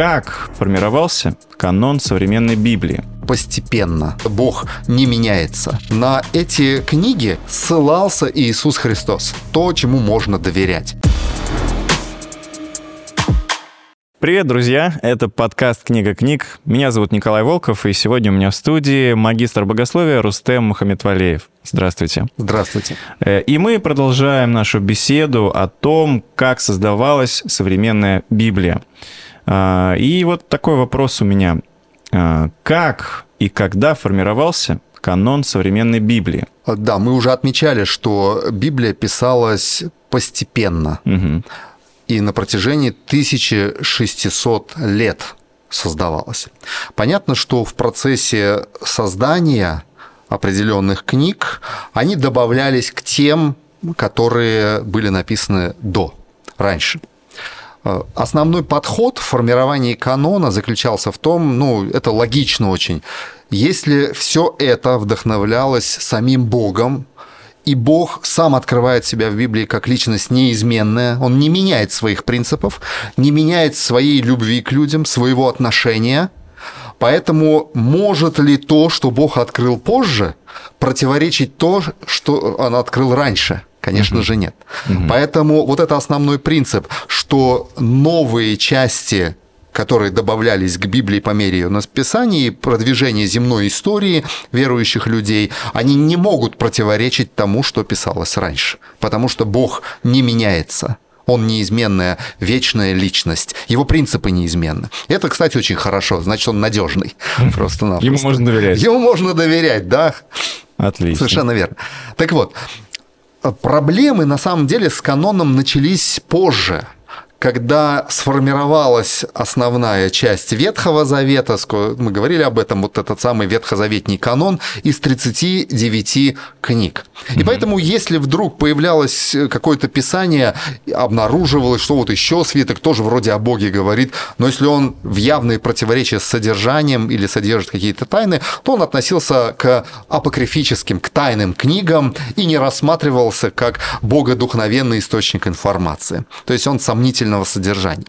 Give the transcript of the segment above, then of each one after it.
Как формировался канон современной Библии? постепенно. Бог не меняется. На эти книги ссылался Иисус Христос. То, чему можно доверять. Привет, друзья! Это подкаст «Книга книг». Меня зовут Николай Волков, и сегодня у меня в студии магистр богословия Рустем Мухаммедвалеев. Здравствуйте. Здравствуйте. Э, и мы продолжаем нашу беседу о том, как создавалась современная Библия. А, и вот такой вопрос у меня. А, как и когда формировался канон современной Библии? Да, мы уже отмечали, что Библия писалась постепенно. Угу. И на протяжении 1600 лет создавалась. Понятно, что в процессе создания определенных книг они добавлялись к тем, которые были написаны до, раньше. Э, основной подход в формировании канона заключался в том, ну, это логично очень, если все это вдохновлялось самим Богом, и Бог сам открывает себя в Библии как личность неизменная, он не меняет своих принципов, не меняет своей любви к людям, своего отношения, Поэтому может ли то, что Бог открыл позже, противоречить то, что он открыл раньше? Конечно угу. же нет. Угу. Поэтому вот это основной принцип, что новые части которые добавлялись к Библии по мере ее написания продвижения земной истории верующих людей, они не могут противоречить тому, что писалось раньше, потому что Бог не меняется. Он неизменная, вечная личность. Его принципы неизменны. Это, кстати, очень хорошо. Значит, он надежный. Просто-напросто. Ему можно доверять. Ему можно доверять, да. Отлично. Совершенно верно. Так вот, Проблемы на самом деле с каноном начались позже когда сформировалась основная часть Ветхого Завета, мы говорили об этом, вот этот самый ветхозаветний канон из 39 книг. И поэтому, если вдруг появлялось какое-то писание, обнаруживалось, что вот еще свиток тоже вроде о Боге говорит, но если он в явные противоречия с содержанием или содержит какие-то тайны, то он относился к апокрифическим, к тайным книгам и не рассматривался как богодухновенный источник информации. То есть он сомнительно сильного содержания.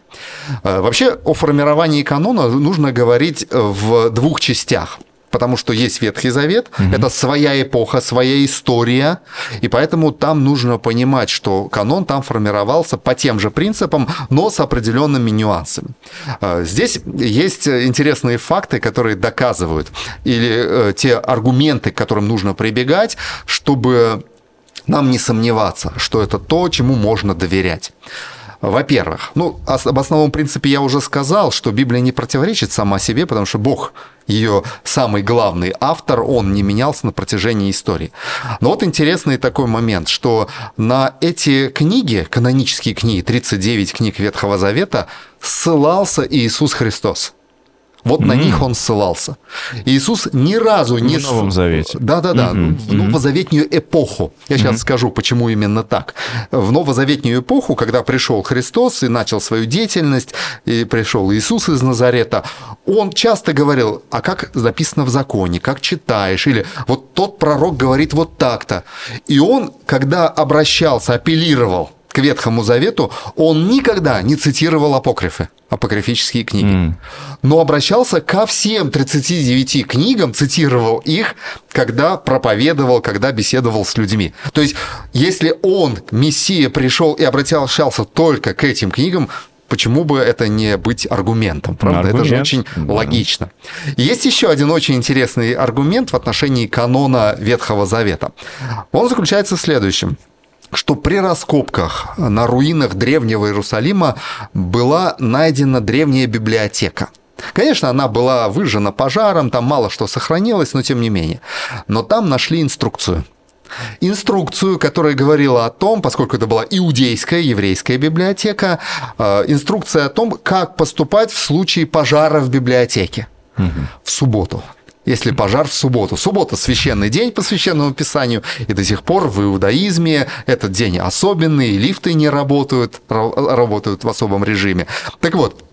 Э, вообще о формировании канона нужно говорить в двух частях потому что есть Ветхий Завет, угу. это своя эпоха, своя история, и поэтому там нужно понимать, что канон там формировался по тем же принципам, но с определенными нюансами. Э, здесь есть интересные факты, которые доказывают, или э, те аргументы, к которым нужно прибегать, чтобы нам не сомневаться, что это то, чему можно доверять. Во-первых, ну, об основном принципе я уже сказал, что Библия не противоречит сама себе, потому что Бог ее самый главный автор, он не менялся на протяжении истории. Но вот интересный такой момент, что на эти книги, канонические книги, 39 книг Ветхого Завета, ссылался Иисус Христос. Вот mm-hmm. на них он ссылался. Иисус ни разу не... В Новом Завете. Да-да-да, mm-hmm. в новозаветнюю эпоху. Я сейчас mm-hmm. скажу, почему именно так. В новозаветнюю эпоху, когда пришел Христос и начал свою деятельность, и пришел Иисус из Назарета, он часто говорил, а как записано в законе, как читаешь, или вот тот пророк говорит вот так-то. И он, когда обращался, апеллировал к Ветхому Завету, он никогда не цитировал апокрифы, апокрифические книги. Mm. Но обращался ко всем 39 книгам, цитировал их, когда проповедовал, когда беседовал с людьми. То есть, если он, Мессия, пришел и обращался только к этим книгам, почему бы это не быть аргументом, правда? Аргумент, это же очень да. логично. Есть еще один очень интересный аргумент в отношении канона Ветхого Завета. Он заключается в следующем что при раскопках на руинах древнего Иерусалима была найдена древняя библиотека. Конечно, она была выжжена пожаром, там мало что сохранилось, но тем не менее. Но там нашли инструкцию. Инструкцию, которая говорила о том, поскольку это была иудейская, еврейская библиотека, э, инструкция о том, как поступать в случае пожара в библиотеке угу. в субботу если пожар в субботу. Суббота – священный день по священному писанию, и до сих пор в иудаизме этот день особенный, лифты не работают, работают в особом режиме. Так вот,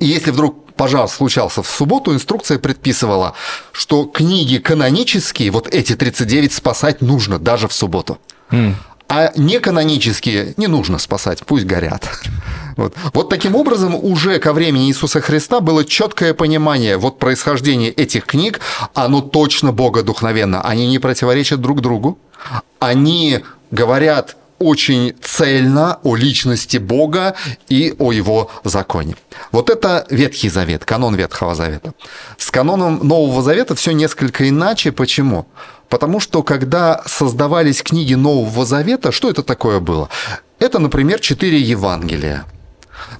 если вдруг пожар случался в субботу, инструкция предписывала, что книги канонические, вот эти 39 спасать нужно даже в субботу. Mm. А неканонические не нужно спасать, пусть горят. Вот. вот таким образом уже ко времени Иисуса Христа было четкое понимание вот происхождения этих книг, оно точно богодухновенно, они не противоречат друг другу, они говорят очень цельно о личности Бога и о его законе. Вот это Ветхий Завет, канон Ветхого Завета. С каноном Нового Завета все несколько иначе. Почему? Потому что когда создавались книги Нового Завета, что это такое было? Это, например, четыре Евангелия.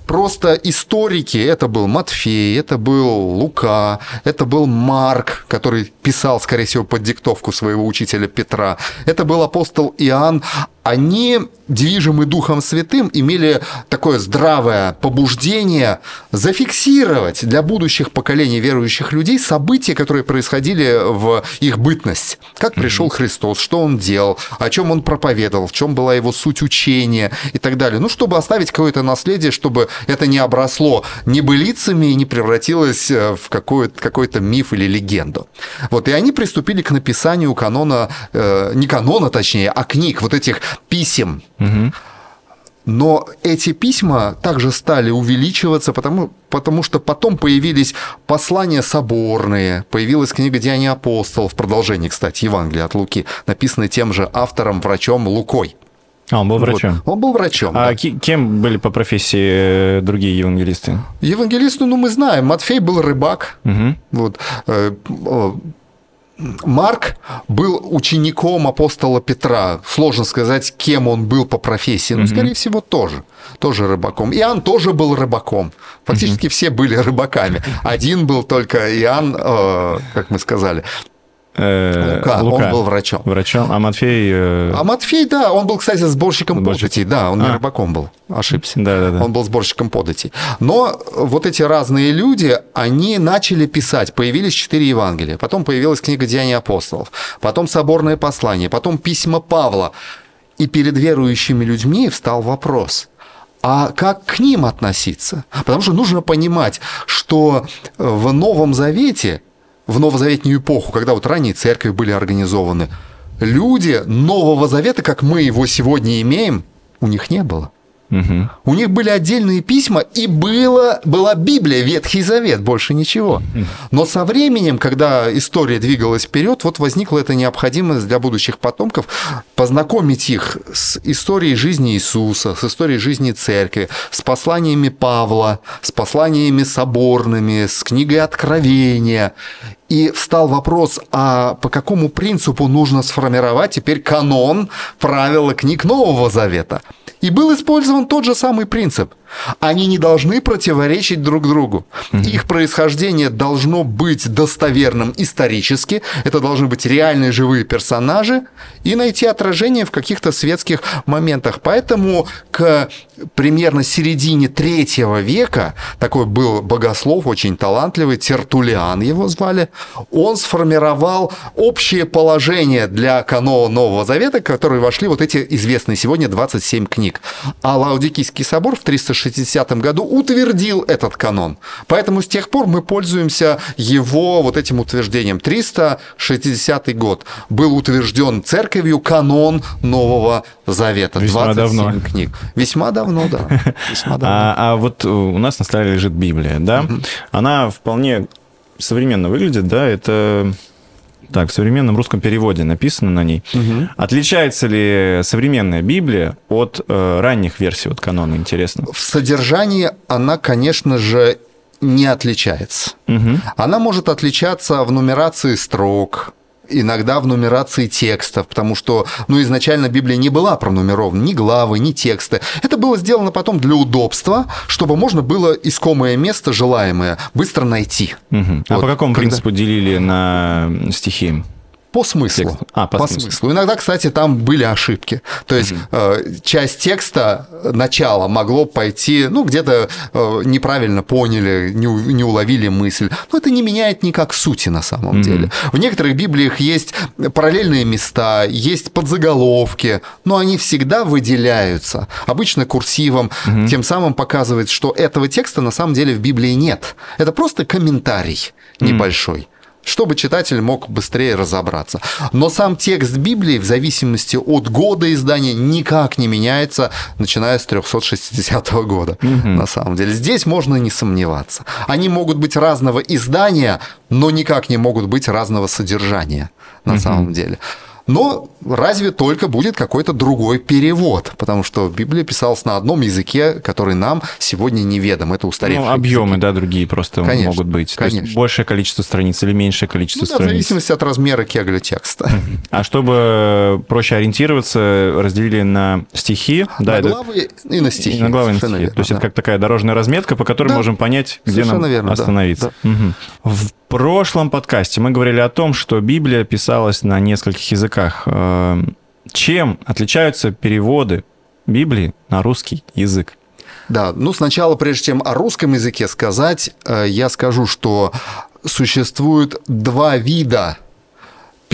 Просто историки, это был Матфей, это был Лука, это был Марк, который писал, скорее всего, под диктовку своего учителя Петра, это был апостол Иоанн, они, движимы Духом Святым, имели такое здравое побуждение зафиксировать для будущих поколений верующих людей события, которые происходили в их бытность. Как пришел Христос, что Он делал, о чем Он проповедовал, в чем была Его суть учения и так далее. Ну, чтобы оставить какое-то наследие, чтобы это не обросло небылицами и не превратилось э, в какой-то какой миф или легенду. Вот, и они приступили к написанию канона, э, не канона точнее, а книг, вот этих писем. Но эти письма также стали увеличиваться, потому, потому что потом появились послания соборные, появилась книга Деяния апостолов, продолжение, кстати, Евангелия от Луки, написанное тем же автором, врачом Лукой. А, он был врачом. Вот. Он был врачом. А да. кем были по профессии э, другие евангелисты? Евангелисты, ну, мы знаем. Матфей был рыбак. Угу. Вот. Э, Марк был учеником апостола Петра. Сложно сказать, кем он был по профессии, но, скорее всего, тоже. Тоже рыбаком. Иоанн тоже был рыбаком. Фактически все были рыбаками. Один был только Иоанн, э, как мы сказали, Э, Лука, Лука, он был врачом. Врачом, а Матфей... Э... А Матфей, да, он был, кстати, сборщиком Сборщик. податей, да, он а. не рыбаком был, ошибся. Да, да, да. Он был сборщиком податей. Но вот эти разные люди, они начали писать, появились четыре Евангелия, потом появилась книга Деяний апостолов, потом соборное послание, потом письма Павла. И перед верующими людьми встал вопрос – а как к ним относиться? Потому что нужно понимать, что в Новом Завете в новозаветнюю эпоху, когда вот ранние церкви были организованы, люди Нового Завета, как мы его сегодня имеем, у них не было. Угу. У них были отдельные письма, и было, была Библия, Ветхий Завет, больше ничего. Но со временем, когда история двигалась вперед, вот возникла эта необходимость для будущих потомков познакомить их с историей жизни Иисуса, с историей жизни церкви, с посланиями Павла, с посланиями соборными, с книгой Откровения. И встал вопрос, а по какому принципу нужно сформировать теперь канон правила книг Нового Завета? И был использован тот же самый принцип. Они не должны противоречить друг другу. Их происхождение должно быть достоверным исторически. Это должны быть реальные живые персонажи и найти отражение в каких-то светских моментах. Поэтому к примерно середине третьего века такой был богослов, очень талантливый, Тертулиан его звали. Он сформировал общее положение для канона Нового Завета, в которые вошли вот эти известные сегодня 27 книг. А Лаудикийский собор в 360 году утвердил этот канон. Поэтому с тех пор мы пользуемся его вот этим утверждением. 360 год был утвержден церковью канон Нового Завета. Весьма 27 давно. книг. Весьма давно, да. Весьма давно. А, а вот у нас на столе лежит Библия, да? Она вполне современно выглядит, да? Это так, в современном русском переводе написано на ней. Угу. Отличается ли современная Библия от э, ранних версий вот канона, интересно? В содержании она, конечно же, не отличается. Угу. Она может отличаться в нумерации строк, иногда в нумерации текстов, потому что ну, изначально Библия не была пронумерована, ни главы, ни тексты. Это было сделано потом для удобства, чтобы можно было искомое место, желаемое, быстро найти. Угу. Вот. А по какому Когда... принципу делили на стихи? По смыслу. А, по, по смыслу. смыслу. Иногда, кстати, там были ошибки. То есть угу. часть текста начала могло пойти, ну, где-то э, неправильно поняли, не, не уловили мысль. Но это не меняет никак сути на самом угу. деле. В некоторых Библиях есть параллельные места, есть подзаголовки, но они всегда выделяются. Обычно курсивом, угу. тем самым показывает, что этого текста на самом деле в Библии нет. Это просто комментарий небольшой. Чтобы читатель мог быстрее разобраться. Но сам текст Библии в зависимости от года издания никак не меняется, начиная с 360 года. Угу. На самом деле здесь можно не сомневаться. Они могут быть разного издания, но никак не могут быть разного содержания на угу. самом деле. Но разве только будет какой-то другой перевод, потому что Библия писалась на одном языке, который нам сегодня неведом. Это устаревший. Ну, объемы, языки. да, другие просто конечно, могут быть. Конечно. То есть большее количество страниц или меньшее количество ну, да, страниц. В зависимости от размера кегля текста. А чтобы проще ориентироваться, разделили на стихи. На да, главы это... и на стихи. И на главы и на стихи. Верно, То есть да. это как такая дорожная разметка, по которой да, можем понять, где нам верно, остановиться. Да, да. Угу. В прошлом подкасте мы говорили о том, что Библия писалась на нескольких языках. Э, чем отличаются переводы Библии на русский язык? Да, ну сначала, прежде чем о русском языке сказать, э, я скажу, что существует два вида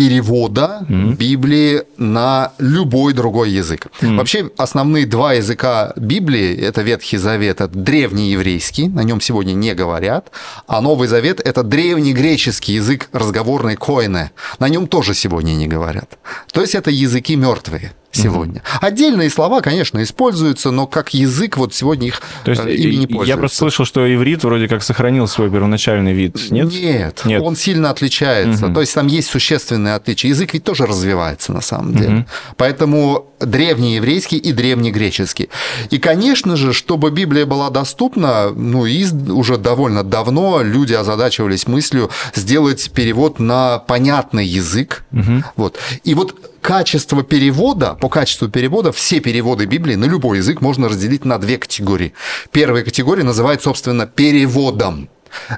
перевода mm-hmm. Библии на любой другой язык. Mm-hmm. Вообще основные два языка Библии это Ветхий Завет, это древний еврейский, на нем сегодня не говорят, а Новый Завет это древний греческий язык разговорной коины, на нем тоже сегодня не говорят. То есть это языки мертвые сегодня. Угу. Отдельные слова, конечно, используются, но как язык вот сегодня их То есть, э, ими не пользуются. Я просто слышал, что иврит вроде как сохранил свой первоначальный вид, нет? Нет, нет. он сильно отличается. Угу. То есть там есть существенные отличия. Язык ведь тоже развивается на самом деле. Угу. Поэтому древнееврейский и древнегреческий. И, конечно же, чтобы Библия была доступна, ну, и уже довольно давно люди озадачивались мыслью сделать перевод на понятный язык. Угу. Вот. И вот качество перевода, по качеству перевода все переводы Библии на любой язык можно разделить на две категории. Первая категория называется, собственно, переводом,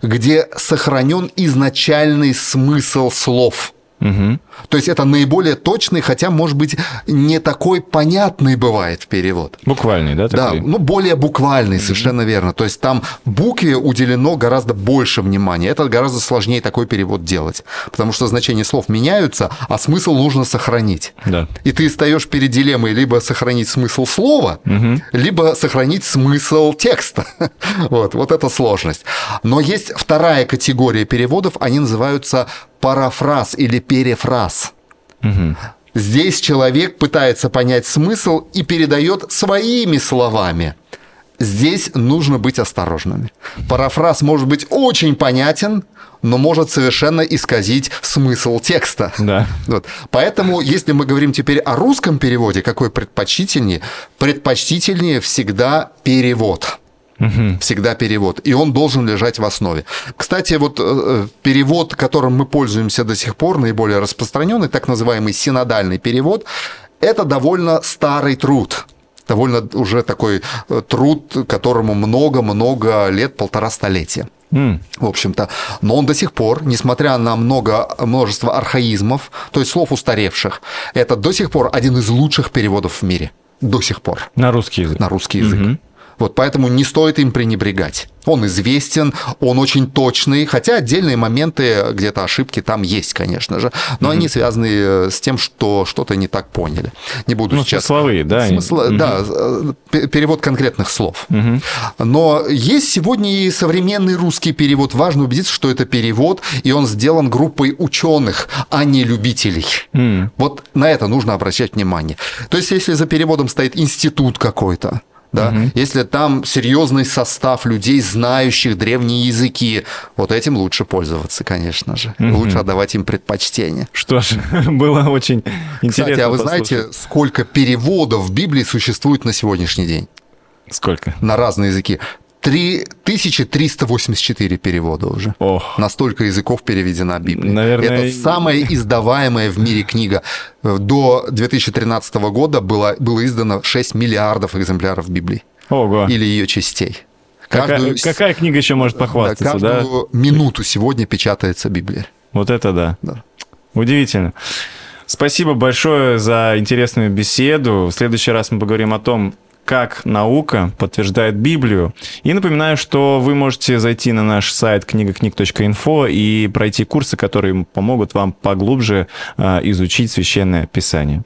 где сохранен изначальный смысл слов – Угу. То есть это наиболее точный, хотя, может быть, не такой понятный бывает перевод. Буквальный, да? Такой? Да, ну более буквальный, угу. совершенно верно. То есть там букве уделено гораздо больше внимания. Это гораздо сложнее такой перевод делать, потому что значения слов меняются, а смысл нужно сохранить. Да. И ты стоишь перед дилеммой либо сохранить смысл слова, угу. либо сохранить смысл текста. вот, вот это сложность. Но есть вторая категория переводов, они называются парафраз или перефраз. Угу. Здесь человек пытается понять смысл и передает своими словами. Здесь нужно быть осторожными. Парафраз может быть очень понятен, но может совершенно исказить смысл текста. Да. Вот. Поэтому, если мы говорим теперь о русском переводе, какой предпочтительнее? Предпочтительнее всегда перевод угу. всегда перевод, и он должен лежать в основе. Кстати, вот э, перевод, которым мы пользуемся до сих пор, наиболее распространенный, так называемый синодальный перевод, это довольно старый труд довольно уже такой э, труд, которому много-много лет, полтора столетия. Mm. В общем-то, но он до сих пор, несмотря на много, множество архаизмов, то есть слов устаревших, это до сих пор один из лучших переводов в мире. До сих пор. На русский язык. На русский язык. Mm-hmm. Вот поэтому не стоит им пренебрегать. Он известен, он очень точный, хотя отдельные моменты, где-то ошибки там есть, конечно же, но mm-hmm. они связаны э, с тем, что что-то не так поняли. Не буду ну, сейчас... Смысловые, да? Смысл... Mm-hmm. Да, э, перевод конкретных слов. Mm-hmm. Но есть сегодня и современный русский перевод. Важно убедиться, что это перевод, и он сделан группой ученых, а не любителей. Mm-hmm. Вот на это нужно обращать внимание. То есть, если за переводом стоит институт какой-то, да, угу. если там серьезный состав людей, знающих древние языки, вот этим лучше пользоваться, конечно же. Угу. Лучше отдавать им предпочтение. Что ж, было очень интересно. Кстати, а вы послушать. знаете, сколько переводов в Библии существует на сегодняшний день? Сколько? На разные языки. 3384 перевода уже. Ох. На столько языков переведена Библия. Наверное... Это самая издаваемая в мире книга. До 2013 года было, было издано 6 миллиардов экземпляров Библии. Ого. Или ее частей. Каждую... Какая, какая книга еще может похвастаться? Каждую да? минуту сегодня печатается Библия. Вот это да. да. Удивительно. Спасибо большое за интересную беседу. В следующий раз мы поговорим о том, как наука подтверждает Библию. И напоминаю, что вы можете зайти на наш сайт книгакниг.инфо и пройти курсы, которые помогут вам поглубже а, изучить священное писание.